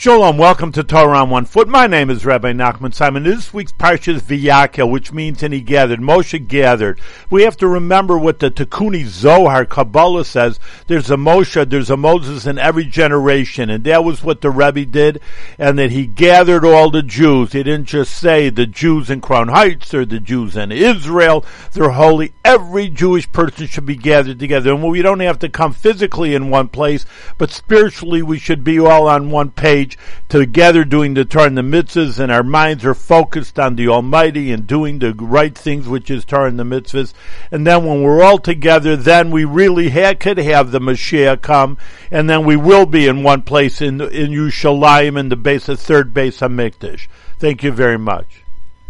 Shalom, welcome to Torah on One Foot. My name is Rabbi Nachman Simon. This week's parsha is Vayakhel, which means and he gathered. Moshe gathered. We have to remember what the Tikkunei Zohar Kabbalah says. There's a Moshe, there's a Moses in every generation, and that was what the Rebbe did, and that he gathered all the Jews. He didn't just say the Jews in Crown Heights or the Jews in Israel. They're holy. Every Jewish person should be gathered together, and we don't have to come physically in one place, but spiritually we should be all on one page together doing the Torah and the mitzvahs, and our minds are focused on the Almighty and doing the right things, which is Torah and the mitzvahs. And then when we're all together, then we really ha- could have the Mashiach come, and then we will be in one place in in Yerushalayim in the base of third Beis HaMikdash. Thank you very much.